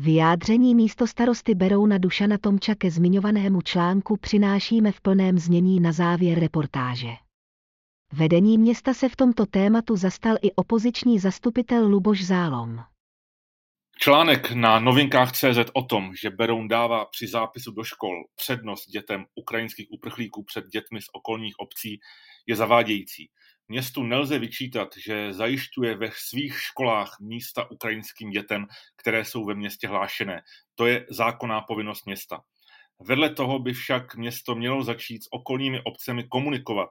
Vyjádření místo starosty Berouna Dušana Tomča ke zmiňovanému článku přinášíme v plném znění na závěr reportáže. Vedení města se v tomto tématu zastal i opoziční zastupitel Luboš Zálom. Článek na novinkách CZ o tom, že Beroun dává při zápisu do škol přednost dětem ukrajinských uprchlíků před dětmi z okolních obcí, je zavádějící. Městu nelze vyčítat, že zajišťuje ve svých školách místa ukrajinským dětem, které jsou ve městě hlášené. To je zákonná povinnost města. Vedle toho by však město mělo začít s okolními obcemi komunikovat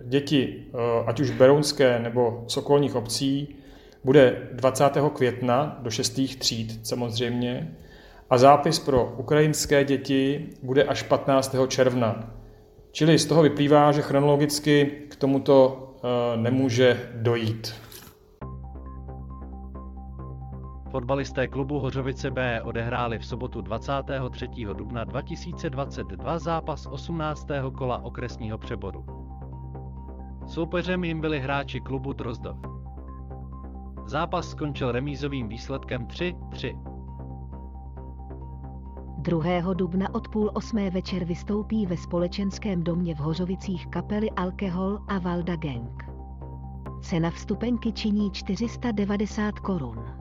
děti, eh, ať už berounské nebo z okolních obcí, bude 20. května do 6. tříd samozřejmě a zápis pro ukrajinské děti bude až 15. června. Čili z toho vyplývá, že chronologicky k tomuto eh, nemůže dojít. Fotbalisté klubu Hořovice B odehráli v sobotu 23. dubna 2022 zápas 18. kola okresního přeboru. Soupeřem jim byli hráči klubu Drozdov. Zápas skončil remízovým výsledkem 3-3. 2. dubna od půl osmé večer vystoupí ve společenském domě v Hořovicích kapely Alkohol a Valda Gang. Cena vstupenky činí 490 korun.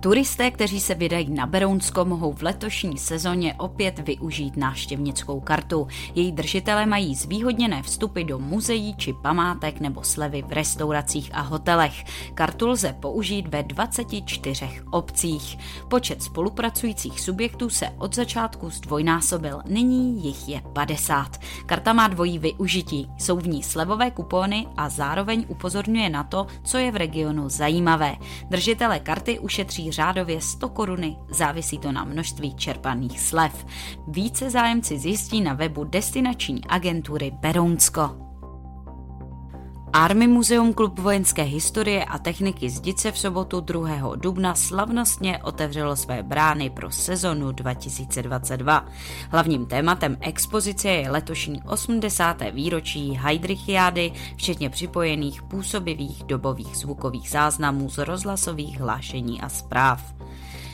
Turisté, kteří se vydají na Berounsko, mohou v letošní sezóně opět využít návštěvnickou kartu. Její držitelé mají zvýhodněné vstupy do muzeí či památek nebo slevy v restauracích a hotelech. Kartu lze použít ve 24 obcích. Počet spolupracujících subjektů se od začátku zdvojnásobil, nyní jich je 50. Karta má dvojí využití, jsou v ní slevové kupony a zároveň upozorňuje na to, co je v regionu zajímavé. Držitelé karty ušetří řádově 100 koruny, závisí to na množství čerpaných slev. Více zájemci zjistí na webu destinační agentury Berounsko. Army Muzeum Klub vojenské historie a techniky Zdice v sobotu 2. dubna slavnostně otevřelo své brány pro sezonu 2022. Hlavním tématem expozice je letošní 80. výročí Heidrichiády, včetně připojených působivých dobových zvukových záznamů z rozhlasových hlášení a zpráv.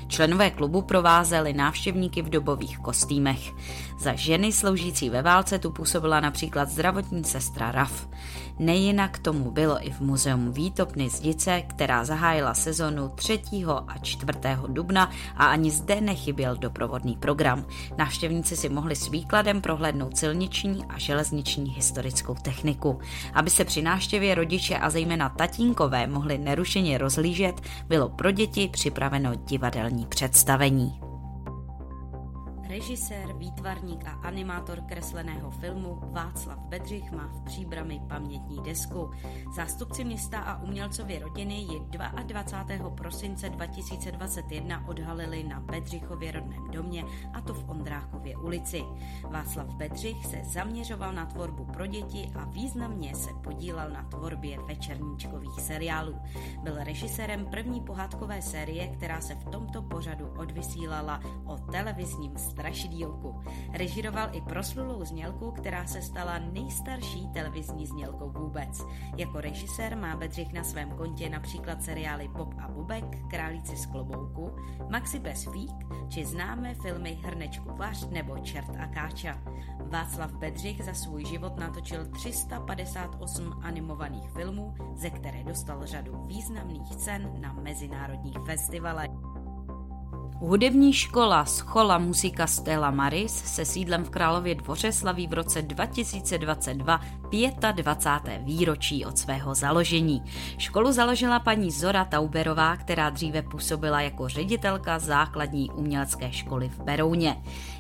Členové klubu provázeli návštěvníky v dobových kostýmech. Za ženy sloužící ve válce tu působila například zdravotní sestra Raf. Nejinak tomu bylo i v Muzeum Výtopny Zdice, která zahájila sezonu 3. a 4. dubna a ani zde nechyběl doprovodný program. Návštěvníci si mohli s výkladem prohlédnout silniční a železniční historickou techniku. Aby se při návštěvě rodiče a zejména tatínkové mohli nerušeně rozlížet, bylo pro děti připraveno divadelní představení. Režisér, výtvarník a animátor kresleného filmu Václav Bedřich má v příbrami pamětní desku. Zástupci města a umělcově rodiny ji 22. prosince 2021 odhalili na Bedřichově rodném domě, a to v Ondráchově ulici. Václav Bedřich se zaměřoval na tvorbu pro děti a významně se podílel na tvorbě večerníčkových seriálů. Byl režisérem první pohádkové série, která se v tomto pořadu odvysílala o televizním strašidílku. Režiroval i proslulou znělku, která se stala nejstarší televizní znělkou vůbec. Jako režisér má Bedřich na svém kontě například seriály Bob a Bubek, Králíci z klobouku, Maxi bez fík, či známé filmy Hrnečku vař nebo Čert a káča. Václav Bedřich za svůj život natočil 358 animovaných filmů, ze které dostal řadu významných cen na mezinárodních festivalech. Hudební škola Schola Musika Stella Maris se sídlem v Králově dvoře slaví v roce 2022 25. výročí od svého založení. Školu založila paní Zora Tauberová, která dříve působila jako ředitelka základní umělecké školy v Berouně.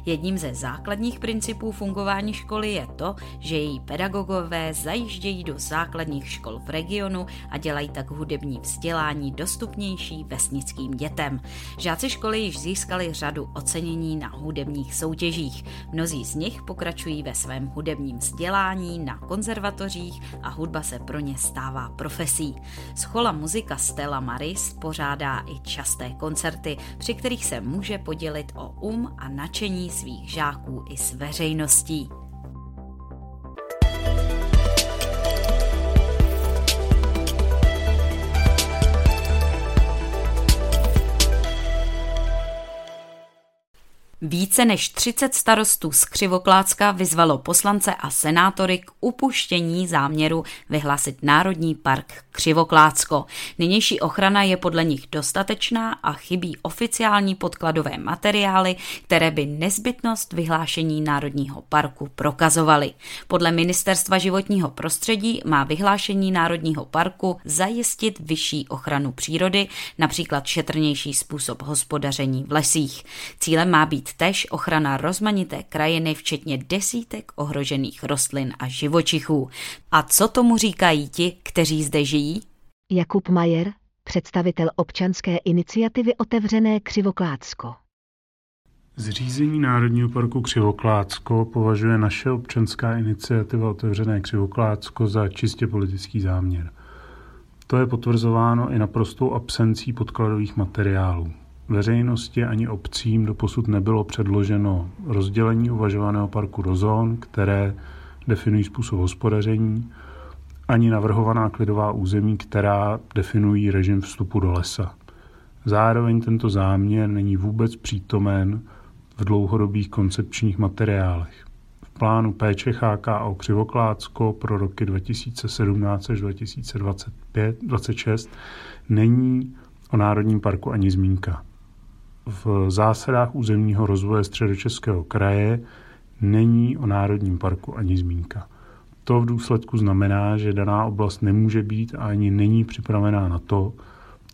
Jedním ze základních principů fungování školy je to, že její pedagogové zajíždějí do základních škol v regionu a dělají tak hudební vzdělání dostupnější vesnickým dětem. Žáci školy již získali řadu ocenění na hudebních soutěžích. Mnozí z nich pokračují ve svém hudebním vzdělání na konzervatořích a hudba se pro ně stává profesí. Schola muzika Stella Maris pořádá i časté koncerty, při kterých se může podělit o um a nadšení svých žáků i s veřejností. Více než 30 starostů z Křivoklácka vyzvalo poslance a senátory k upuštění záměru vyhlásit Národní park Křivoklácko. Nynější ochrana je podle nich dostatečná a chybí oficiální podkladové materiály, které by nezbytnost vyhlášení Národního parku prokazovaly. Podle Ministerstva životního prostředí má vyhlášení Národního parku zajistit vyšší ochranu přírody, například šetrnější způsob hospodaření v lesích. Cílem má být tež ochrana rozmanité krajiny, včetně desítek ohrožených rostlin a živočichů. A co tomu říkají ti, kteří zde žijí? Jakub Majer, představitel občanské iniciativy Otevřené Křivoklácko. Zřízení Národního parku Křivoklácko považuje naše občanská iniciativa Otevřené Křivoklácko za čistě politický záměr. To je potvrzováno i naprostou absencí podkladových materiálů. Veřejnosti ani obcím doposud nebylo předloženo rozdělení uvažovaného parku do zón, které definují způsob hospodaření, ani navrhovaná klidová území, která definují režim vstupu do lesa. Zároveň tento záměr není vůbec přítomen v dlouhodobých koncepčních materiálech. V plánu péče HKO Křivoklácko pro roky 2017 až 2026 není o Národním parku ani zmínka. V zásadách územního rozvoje středočeského kraje není o Národním parku ani zmínka. To v důsledku znamená, že daná oblast nemůže být a ani není připravená na to,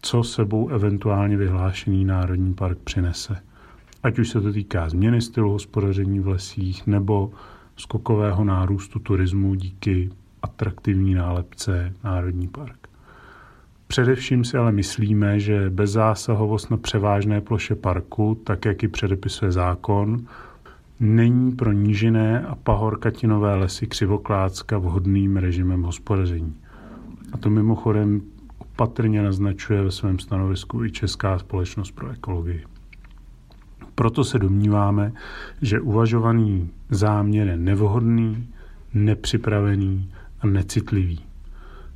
co sebou eventuálně vyhlášený národní park přinese. Ať už se to týká změny stylu hospodaření v lesích nebo skokového nárůstu turismu díky atraktivní nálepce Národní park. Především si ale myslíme, že bezzásahovost na převážné ploše parku, tak jak ji předepisuje zákon, není pro nížiné a pahorkatinové lesy Křivoklácka vhodným režimem hospodaření. A to mimochodem opatrně naznačuje ve svém stanovisku i Česká společnost pro ekologii. Proto se domníváme, že uvažovaný záměr je nevhodný, nepřipravený a necitlivý.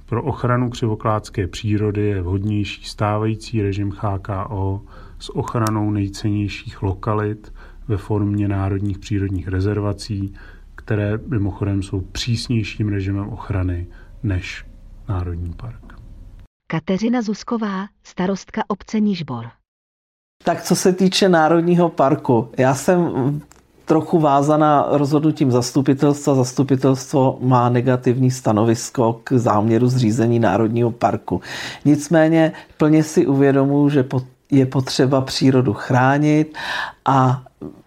Pro ochranu křivokládské přírody je vhodnější stávající režim HKO s ochranou nejcennějších lokalit ve formě národních přírodních rezervací, které mimochodem jsou přísnějším režimem ochrany než Národní park. Kateřina Zusková, starostka obce Nižbor. Tak co se týče Národního parku, já jsem trochu vázaná rozhodnutím zastupitelstva. Zastupitelstvo má negativní stanovisko k záměru zřízení Národního parku. Nicméně plně si uvědomuji, že je potřeba přírodu chránit a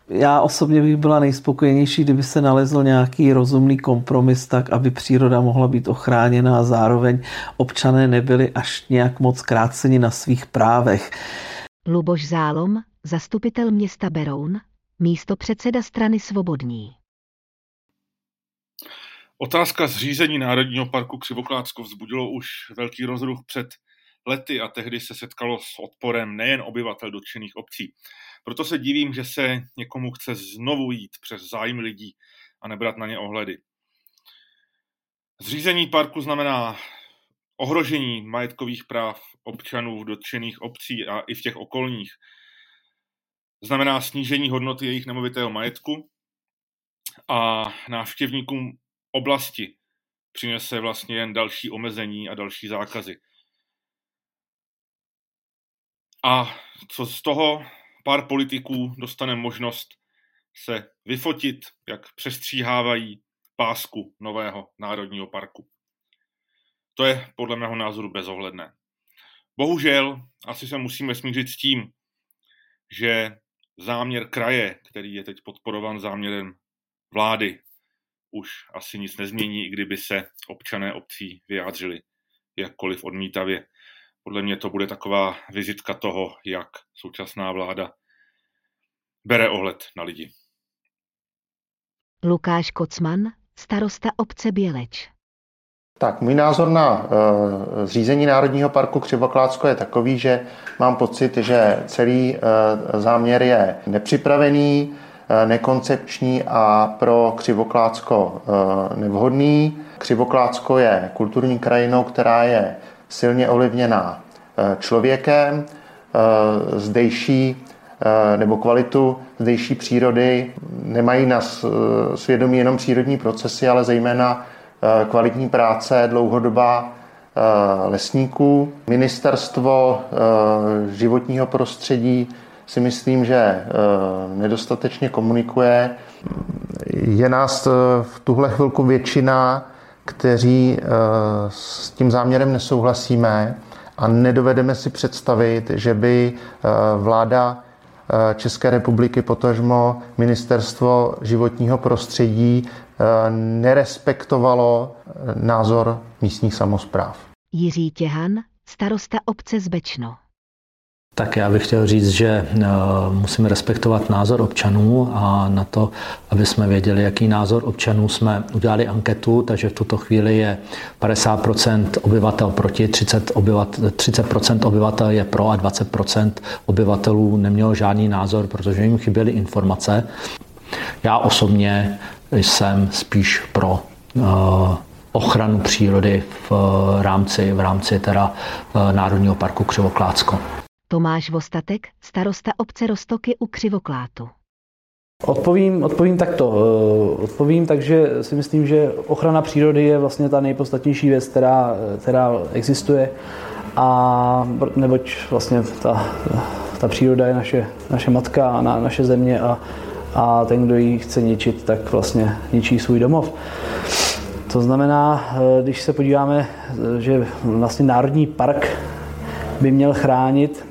já osobně bych byla nejspokojenější, kdyby se nalezl nějaký rozumný kompromis tak, aby příroda mohla být ochráněna a zároveň občané nebyli až nějak moc kráceni na svých právech. Luboš Zálom, zastupitel města Beroun, místo předseda strany Svobodní. Otázka zřízení Národního parku Křivoklátsko vzbudilo už velký rozruch před lety a tehdy se setkalo s odporem nejen obyvatel dotčených obcí. Proto se divím, že se někomu chce znovu jít přes zájmy lidí a nebrat na ně ohledy. Zřízení parku znamená ohrožení majetkových práv občanů v dotčených obcí a i v těch okolních. Znamená snížení hodnoty jejich nemovitého majetku a návštěvníkům oblasti přinese vlastně jen další omezení a další zákazy. A co z toho pár politiků dostane možnost se vyfotit, jak přestříhávají pásku nového národního parku. To je podle mého názoru bezohledné. Bohužel asi se musíme smířit s tím, že záměr kraje, který je teď podporovan záměrem vlády, už asi nic nezmění, i kdyby se občané obcí vyjádřili jakkoliv odmítavě. Podle mě to bude taková vizitka toho, jak současná vláda bere ohled na lidi. Lukáš Kocman, starosta obce Běleč. Tak, můj názor na uh, zřízení Národního parku Křivoklácko je takový, že mám pocit, že celý uh, záměr je nepřipravený, uh, nekoncepční a pro Křivoklácko uh, nevhodný. Křivoklácko je kulturní krajinou, která je silně ovlivněná člověkem. Zdejší nebo kvalitu zdejší přírody. Nemají na svědomí jenom přírodní procesy, ale zejména kvalitní práce, dlouhodobá lesníků. Ministerstvo životního prostředí si myslím, že nedostatečně komunikuje. Je nás v tuhle chvilku většina, kteří s tím záměrem nesouhlasíme a nedovedeme si představit, že by eh, vláda eh, České republiky, potažmo ministerstvo životního prostředí eh, nerespektovalo názor místních samozpráv. Jiří Těhan, starosta obce Zbečno. Tak já bych chtěl říct, že eh, musíme respektovat názor občanů a na to, aby jsme věděli, jaký názor občanů jsme udělali anketu, takže v tuto chvíli je 50% obyvatel proti, 30%, obyvatel, 30% obyvatel je pro a 20% obyvatelů nemělo žádný názor, protože jim chyběly informace. Já osobně jsem spíš pro eh, ochranu přírody v rámci, v rámci teda eh, Národního parku Křivoklácko. Tomáš Vostatek, starosta obce Rostoky u Křivoklátu. Odpovím, odpovím takto. Eh, odpovím takže si myslím, že ochrana přírody je vlastně ta nejpodstatnější věc, která, která existuje. A neboť vlastně ta, ta příroda je naše, naše matka a na, naše země a, a ten, kdo ji chce ničit, tak vlastně ničí svůj domov. To znamená, eh, když se podíváme, eh, že vlastně Národní park by měl chránit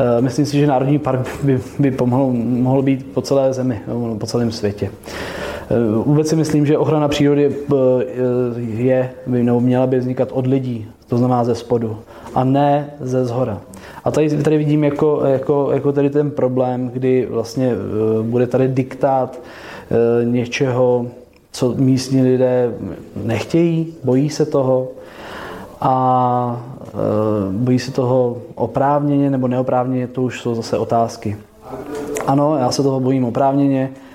Eh, myslím si, že Národní park by, by pomohl, mohl být po celé zemi, po celém světě. Vůbec si myslím, že ochrana přírody je, by, nebo měla by vznikat od lidí, to znamená ze spodu, a ne ze zhora. A tady, tady vidím jako, jako, jako tady ten problém, kdy vlastně bude tady diktát něčeho, co místní lidé nechtějí, bojí se toho a Eh, bojí se toho oprávněně nebo neoprávněně, to už jsou zase otázky. Ano, já se toho bojím oprávněně, eh,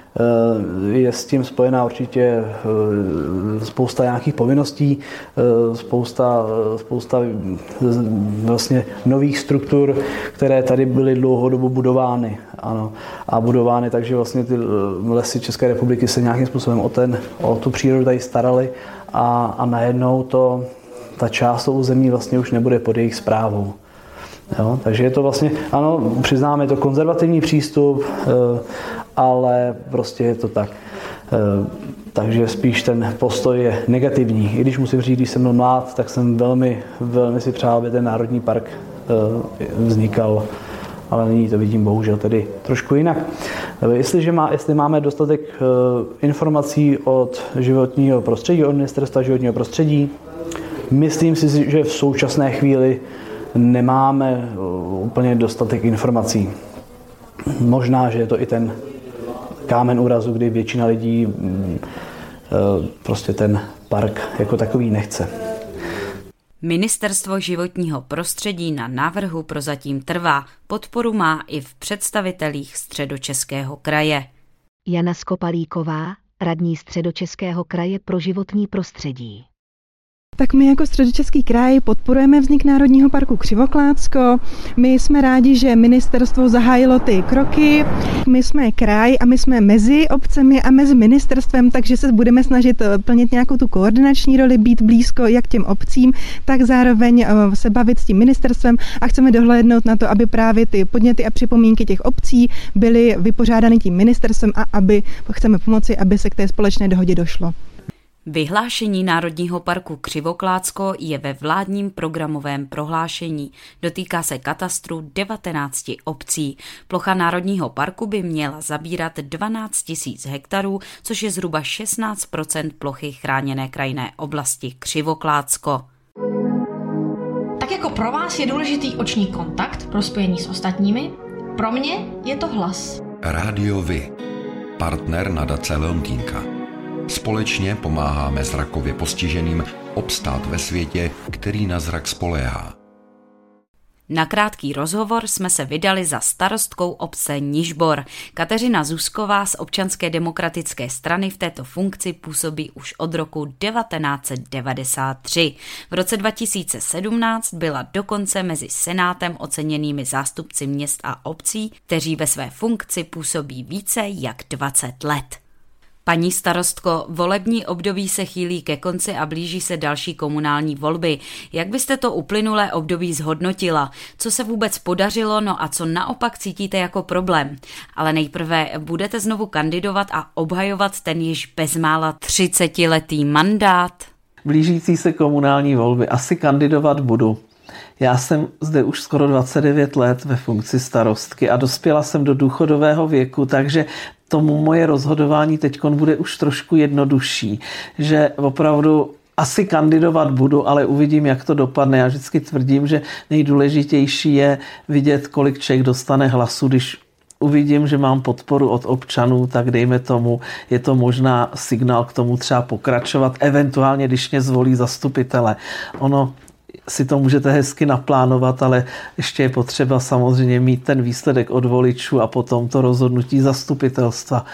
je s tím spojená určitě eh, spousta nějakých povinností, spousta, spousta vlastně nových struktur, které tady byly dlouhodobu budovány. Ano. A budovány takže vlastně ty lesy České republiky se nějakým způsobem o, ten, o tu přírodu tady starali a, a najednou to ta část toho území vlastně už nebude pod jejich zprávou. Jo? Takže je to vlastně, ano, přiznáme, to konzervativní přístup, eh, ale prostě je to tak. Eh, takže spíš ten postoj je negativní. I když musím říct, když jsem byl mlád, tak jsem velmi, velmi si přál, aby ten národní park eh, vznikal ale nyní to vidím bohužel tedy trošku jinak. Jestliže má, jestli máme dostatek informací od životního prostředí, od ministerstva životního prostředí, Myslím si, že v současné chvíli nemáme úplně dostatek informací. Možná, že je to i ten kámen úrazu, kdy většina lidí mm, uh, prostě ten park jako takový nechce. Ministerstvo životního prostředí na návrhu prozatím trvá. Podporu má i v představitelích středočeského kraje. Jana Skopalíková, radní středočeského kraje pro životní prostředí. Tak my jako středočeský kraj podporujeme vznik Národního parku Křivoklácko. My jsme rádi, že ministerstvo zahájilo ty kroky. My jsme kraj a my jsme mezi obcemi a mezi ministerstvem, takže se budeme snažit eh, plnit nějakou tu koordinační roli, být blízko jak těm obcím, tak zároveň eh, se bavit s tím ministerstvem a chceme dohlédnout na to, aby právě ty podněty a připomínky těch obcí byly vypořádány tím ministerstvem a aby chceme pomoci, aby se k té společné dohodě došlo. Vyhlášení Národního parku Křivoklácko je ve vládním programovém prohlášení. Dotýká se katastru 19 obcí. Plocha Národního parku by měla zabírat 12 000 hektarů, což je zhruba 16% plochy chráněné krajinné oblasti Křivoklácko. Tak jako pro vás je důležitý oční kontakt pro spojení s ostatními, pro mě je to hlas. Rádio Vy, partner nadace Leontýnka. Společně pomáháme zrakově postiženým obstát ve světě, který na zrak spoléhá. Na krátký rozhovor jsme se vydali za starostkou obce Nižbor. Kateřina Zusková z občanské demokratické strany v této funkci působí už od roku 1993. V roce 2017 byla dokonce mezi senátem oceněnými zástupci měst a obcí, kteří ve své funkci působí více jak 20 let. Paní starostko, volební období se chýlí ke konci a blíží se další komunální volby. Jak byste to uplynulé období zhodnotila? Co se vůbec podařilo, no a co naopak cítíte jako problém? Ale nejprve budete znovu kandidovat a obhajovat ten již bezmála 30-letý mandát? Blížící se komunální volby asi kandidovat budu. Já jsem zde už skoro 29 let ve funkci starostky a dospěla jsem do důchodového věku, takže tomu moje rozhodování teď bude už trošku jednodušší, že opravdu asi kandidovat budu, ale uvidím, jak to dopadne. Já vždycky tvrdím, že nejdůležitější je vidět, kolik člověk dostane hlasu, když uvidím, že mám podporu od občanů, tak dejme tomu, je to možná signál k tomu třeba pokračovat, eventuálně, když mě zvolí zastupitele. Ono si to můžete hezky naplánovat, ale ještě je potřeba samozřejmě mít ten výsledek od voličů a potom to rozhodnutí zastupitelstva.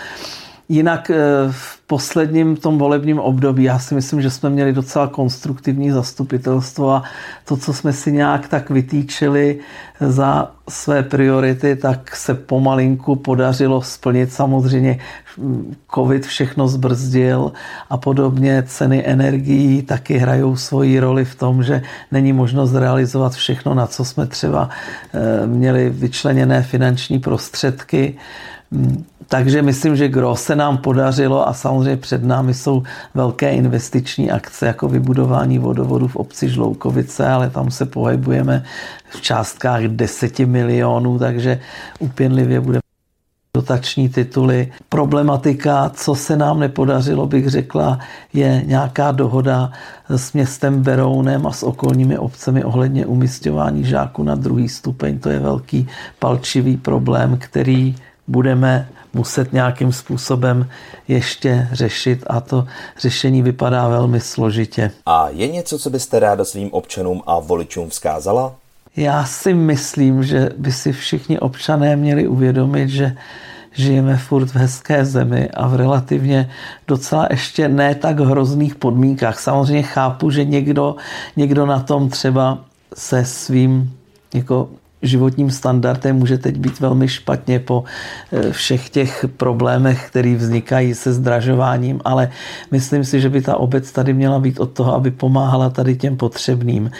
Jinak eh, v posledním tom volebním období já si myslím, že jsme měli docela konstruktivní zastupitelstvo a to, co jsme si nějak tak vytýčili za své priority, tak se pomalinku podařilo splnit. Samozřejmě covid všechno zbrzdil a podobně ceny energií taky hrajou svoji roli v tom, že není možnost realizovat všechno, na co jsme třeba eh, měli vyčleněné finanční prostředky. Takže myslím, že gro se nám podařilo a samozřejmě před námi jsou velké investiční akce jako vybudování vodovodu v obci Žloukovice, ale tam se pohybujeme v částkách 10 milionů, takže upěnlivě bude dotační tituly. Problematika, co se nám nepodařilo, bych řekla, je nějaká dohoda s městem Berounem a s okolními obcemi ohledně umistování žáků na druhý stupeň. To je velký palčivý problém, který budeme muset nějakým způsobem ještě řešit a to řešení vypadá velmi složitě. A je něco, co byste ráda svým občanům a voličům vzkázala? Já si myslím, že by si všichni občané měli uvědomit, že žijeme furt v hezké zemi a v relativně docela ještě ne tak hrozných podmínkách. Samozřejmě chápu, že někdo, někdo na tom třeba se svým jako životním standardem může teď být velmi špatně po eh, všech těch problémech, které vznikají se zdražováním, ale myslím si, že by ta obec tady měla být od toho, aby pomáhala tady těm potřebným.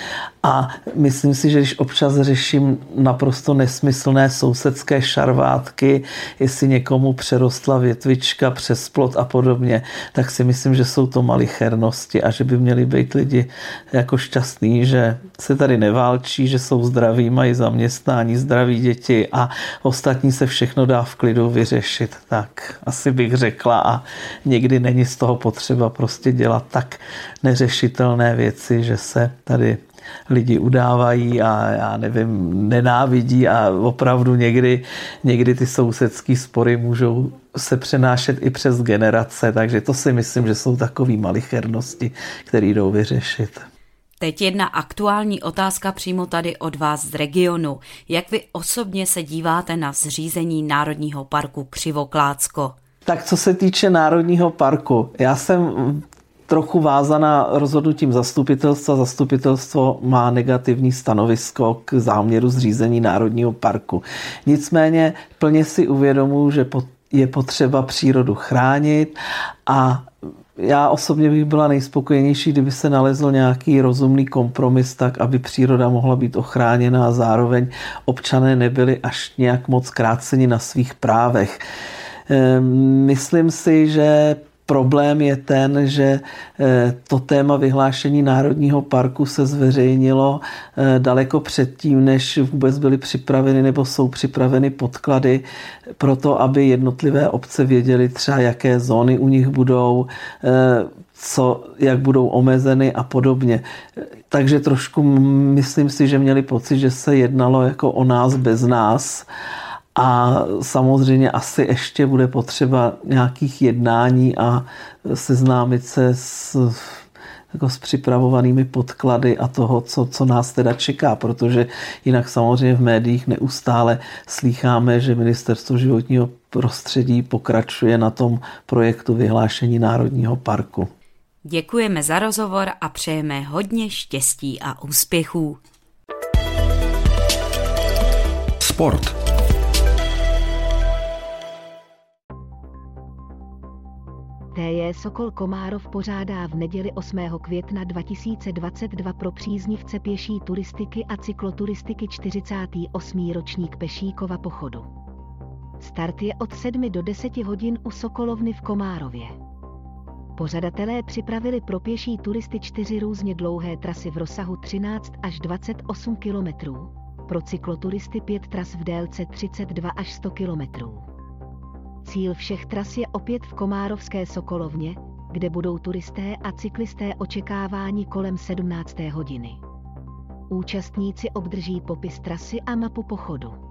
A myslím si, že když občas řeším naprosto nesmyslné sousedské šarvátky, jestli někomu přerostla větvička přes plot a podobně, tak si myslím, že jsou to malichernosti a že by měli být lidi jako šťastní, že se tady neválčí, že jsou zdraví, mají zaměstnání, zdraví děti a ostatní se všechno dá v klidu vyřešit. Tak asi bych řekla a někdy není z toho potřeba prostě dělat tak neřešitelné věci, že se tady lidi udávají a já nevím, nenávidí a opravdu někdy, někdy ty sousedské spory můžou se přenášet i přes generace, takže to si myslím, že jsou takové malichernosti, které jdou vyřešit. Teď jedna aktuální otázka přímo tady od vás z regionu. Jak vy osobně se díváte na zřízení Národního parku Křivoklácko? Tak co se týče Národního parku, já jsem trochu vázaná rozhodnutím zastupitelstva. Zastupitelstvo má negativní stanovisko k záměru zřízení Národního parku. Nicméně plně si uvědomuji, že je potřeba přírodu chránit a já osobně bych byla nejspokojenější, kdyby se nalezl nějaký rozumný kompromis tak, aby příroda mohla být ochráněna a zároveň občané nebyli až nějak moc kráceni na svých právech. Ehm, myslím si, že Problém je ten, že eh, to téma vyhlášení Národního parku se zveřejnilo eh, daleko předtím, než vůbec byly připraveny nebo jsou připraveny podklady pro to, aby jednotlivé obce věděly třeba, jaké zóny u nich budou, eh, co, jak budou omezeny a podobně. Takže trošku myslím si, že měli pocit, že se jednalo jako o nás bez nás a samozřejmě asi ještě bude potřeba nějakých jednání a seznámit se s jako s připravovanými podklady a toho, co, co nás teda čeká, protože jinak samozřejmě v médiích neustále slýcháme, že ministerstvo životního prostředí pokračuje na tom projektu vyhlášení Národního parku. Děkujeme za rozhovor a přejeme hodně štěstí a úspěchů. Sport. TJ Sokol Komárov pořádá v neděli 8. května 2022 pro příznivce pěší turistiky a cykloturistiky 48. ročník Pešíkova pochodu. Start je od 7 do 10 hodin u Sokolovny v Komárově. Pořadatelé připravili pro pěší turisty čtyři různě dlouhé trasy v rozsahu 13 až 28 km, pro cykloturisty pět tras v délce 32 až 100 km. Cíl všech tras je opět v Komárovské Sokolovně, kde budou turisté a cyklisté očekávání kolem 17. hodiny. Účastníci obdrží popis trasy a mapu pochodu.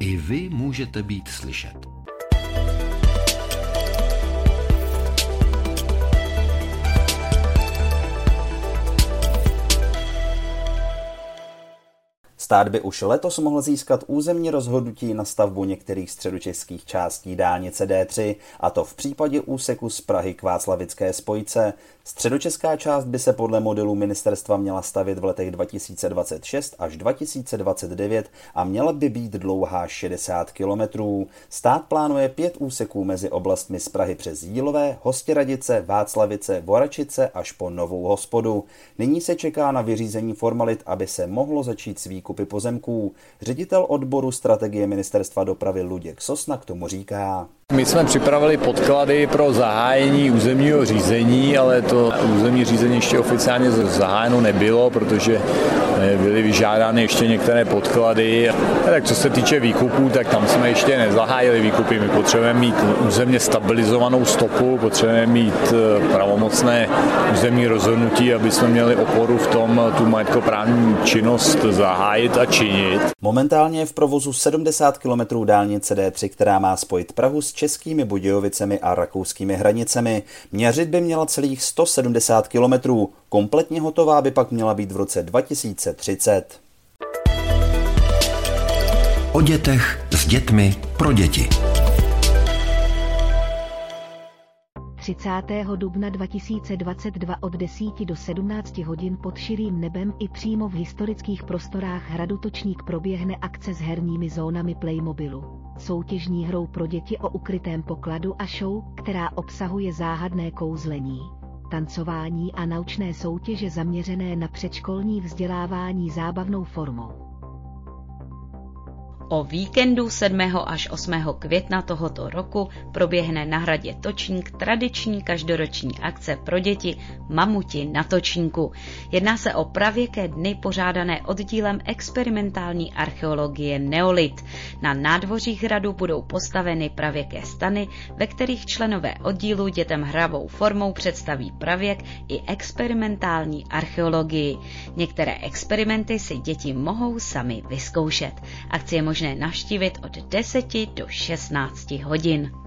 I vy můžete být slyšet. Stát by už letos mohl získat územní rozhodnutí na stavbu některých středočeských částí dálnice D3, a to v případě úseku z Prahy k Václavické spojce. Středočeská část by se podle modelu ministerstva měla stavět v letech 2026 až 2029 a měla by být dlouhá 60 kilometrů. Stát plánuje pět úseků mezi oblastmi z Prahy přes Jílové, Hostěradice, Václavice, Voračice až po Novou hospodu. Nyní se čeká na vyřízení formalit, aby se mohlo začít s výkupy pozemků. Ředitel odboru strategie ministerstva dopravy Luděk Sosna k tomu říká. My jsme připravili podklady pro zahájení územního řízení, ale to územní řízení ještě oficiálně zahájeno nebylo, protože byly vyžádány ještě některé podklady. Tak co se týče výkupů, tak tam jsme ještě nezahájili výkupy. My potřebujeme mít územně stabilizovanou stopu, potřebujeme mít eh, pravomocné územní rozhodnutí, aby jsme měli oporu v tom tu majetkoprávní činnost zahájit a činit. Momentálně je v provozu 70 km dálnice D3, která má spojit Prahu s českými Budějovicemi a rakouskými hranicemi. Měřit by měla celých 170 kilometrů. Kompletně hotová by pak měla být v roce 2030. O dětech s dětmi pro děti. 30. dubna 2022 od 10 do 17 hodin pod širým nebem i přímo v historických prostorách Hradu Točník proběhne akce s herními zónami Playmobilu. Soutěžní hrou pro děti o ukrytém pokladu a show, která obsahuje záhadné kouzlení, tancování a naučné soutěže zaměřené na předškolní vzdělávání zábavnou formou. O víkendu 7. až 8. května tohoto roku proběhne na hradě Točník tradiční každoroční akce pro děti Mamuti na Točníku. Jedná se o pravěké dny pořádané oddílem experimentální archeologie Neolit. Na nádvořích hradu budou postaveny pravěké stany, ve kterých členové oddílu dětem hravou formou představí pravěk i experimentální archeologii. Některé experimenty si děti mohou sami vyzkoušet. Akce je možné možné navštívit od 10 do 16 hodin.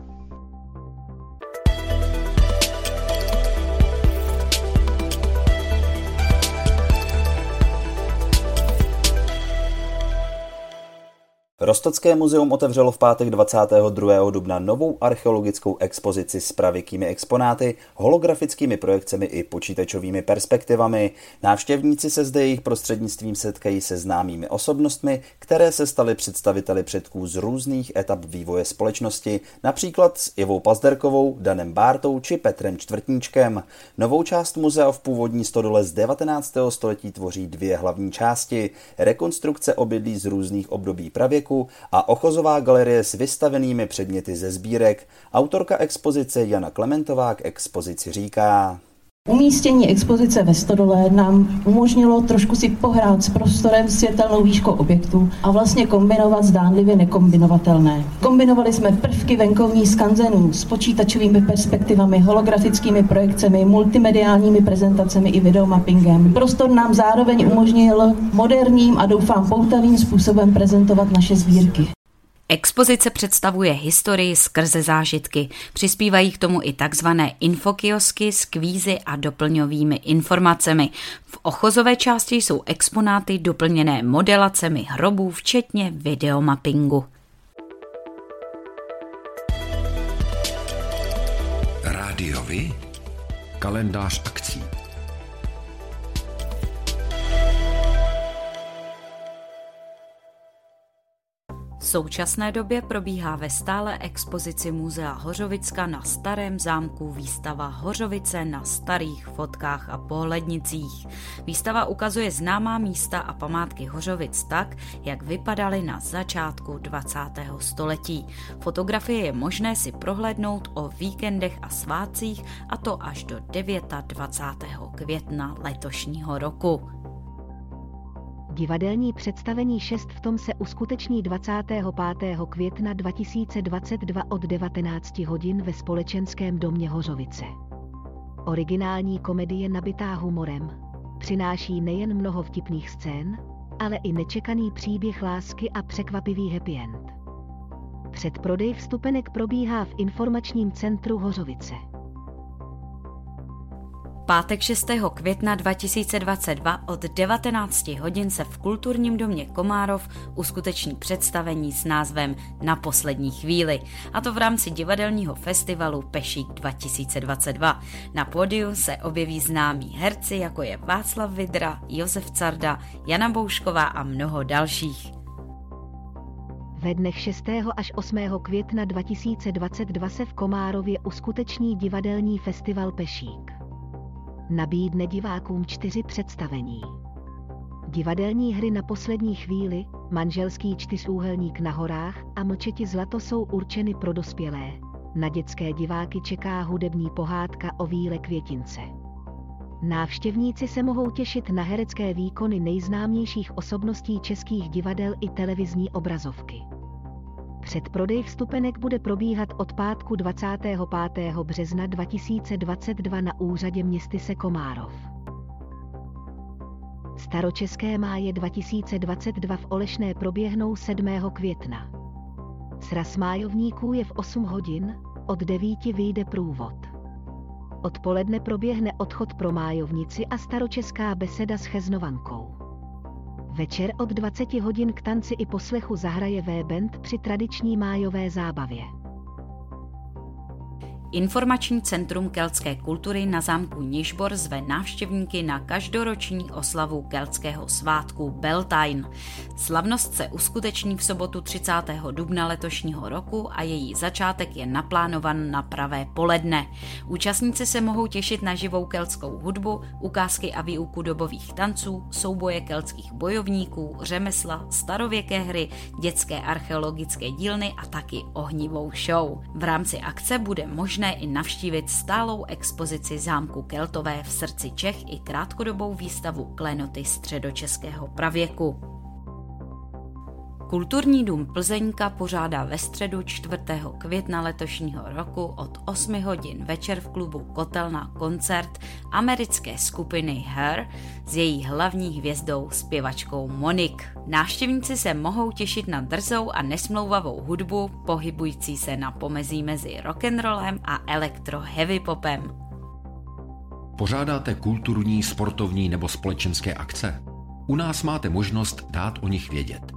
Rostocké muzeum otevřelo v pátek 22. dubna novou archeologickou expozici s pravěkými exponáty, holografickými projekcemi i počítačovými perspektivami. Návštěvníci se zde jejich prostřednictvím setkají se známými osobnostmi, které se staly představiteli předků z různých etap vývoje společnosti, například s Ivou Pazderkovou, Danem Bártou či Petrem Čtvrtníčkem. Novou část muzea v původní stodole z 19. století tvoří dvě hlavní části. Rekonstrukce obydlí z různých období pravěku věku a ochozová galerie s vystavenými předměty ze sbírek. Autorka expozice Jana Klementová k expozici říká. Umístění expozice ve Stodole nám umožnilo trošku si pohrát s prostorem světelnou výškou objektu a vlastně kombinovat zdánlivě nekombinovatelné. Kombinovali jsme prvky venkovní skanzenů s počítačovými perspektivami, holografickými projekcemi, multimediálními prezentacemi i videomappingem. Prostor nám zároveň umožnil moderním a doufám poutavým způsobem prezentovat naše sbírky. Expozice představuje historii skrze zážitky. Přispívají k tomu i takzvané infokiosky s kvízy a doplňovými informacemi. V ochozové části jsou exponáty doplněné modelacemi hrobů, včetně videomappingu. Rádiovi? Kalendář akcí. Současné době probíhá ve stále expozici Muzea Hořovicka na Starém zámku výstava Hořovice na starých fotkách a pohlednicích. Výstava ukazuje známá místa a památky Hořovic tak, jak vypadaly na začátku 20. století. Fotografie je možné si prohlédnout o víkendech a svátcích a to až do 29. května letošního roku. Divadelní představení 6 v tom se uskuteční 25. května 2022 od 19 hodin ve společenském domě Hořovice. Originální komedie nabitá humorem přináší nejen mnoho vtipných scén, ale i nečekaný příběh lásky a překvapivý happy end. Předprodej vstupenek probíhá v informačním centru Hořovice pátek 6. května 2022 od 19 hodin se v kulturním domě Komárov uskuteční představení s názvem Na poslední chvíli, a to v rámci divadelního festivalu Pešík 2022. Na pódiu se objeví známí herci, jako je Václav Vidra, Josef Carda, Jana Boušková a mnoho dalších. Ve dnech 6. až 8. května 2022 se v Komárově uskuteční divadelní festival Pešík nabídne divákům čtyři představení. Divadelní hry na poslední chvíli, manželský čtyřúhelník na horách a mlčeti zlato jsou určeny pro dospělé. Na dětské diváky čeká hudební pohádka o víle květince. Návštěvníci se mohou těšit na herecké výkony nejznámějších osobností českých divadel i televizní obrazovky. Předprodej vstupenek bude probíhat od pátku 25. března 2022 na úřadě městyse Komárov. Staročeské máje 2022 v Olešné proběhnou 7. května. Sraz májovníků je v 8 hodin, od 9 vyjde průvod. Odpoledne proběhne odchod pro májovnici a staročeská beseda s Cheznovankou. Večer od 20 hodin k tanci i poslechu zahraje V-band při tradiční májové zábavě. Informační centrum keltské kultury na zámku Nižbor zve návštěvníky na každoroční oslavu keltského svátku Beltane. Slavnost se uskuteční v sobotu 30. dubna letošního roku a její začátek je naplánovan na pravé poledne. Účastníci se mohou těšit na živou keltskou hudbu, ukázky a výuku dobových tanců, souboje keltských bojovníků, řemesla, starověké hry, dětské archeologické dílny a taky ohnivou show. V rámci akce bude možné možné i navštívit stálou expozici zámku Keltové v srdci Čech i krátkodobou výstavu klenoty středočeského pravěku. Kulturní dům Plzeňka pořádá ve středu 4. května letošního roku od 8 hodin večer v klubu Kotelna koncert americké skupiny Her s její hlavní hvězdou zpěvačkou Monik. Návštěvníci se mohou těšit na drzou a nesmlouvavou hudbu, pohybující se na pomezí mezi rock'n'rollem a elektro heavy popem. Pořádáte kulturní, sportovní nebo společenské akce? U nás máte možnost dát o nich vědět.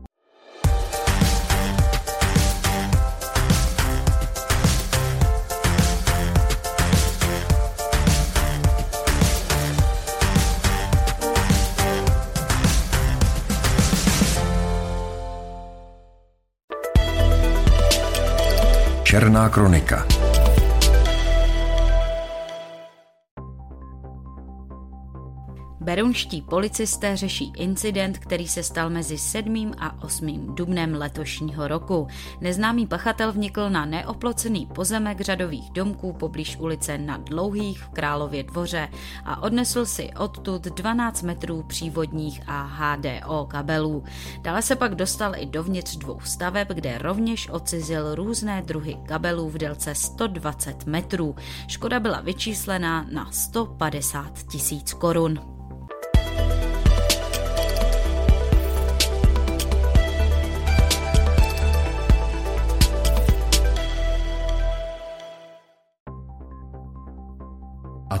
Černá kronika Berounští policisté řeší incident, který se stal mezi 7. a 8. dubnem letošního roku. Neznámý pachatel vnikl na neoplocený pozemek řadových domků poblíž ulice na Dlouhých v Králově dvoře a odnesl si odtud 12 metrů přívodních a HDO kabelů. Dále se pak dostal i dovnitř dvou staveb, kde rovněž ocizil různé druhy kabelů v délce 120 metrů. Škoda byla vyčíslená na 150 tisíc korun.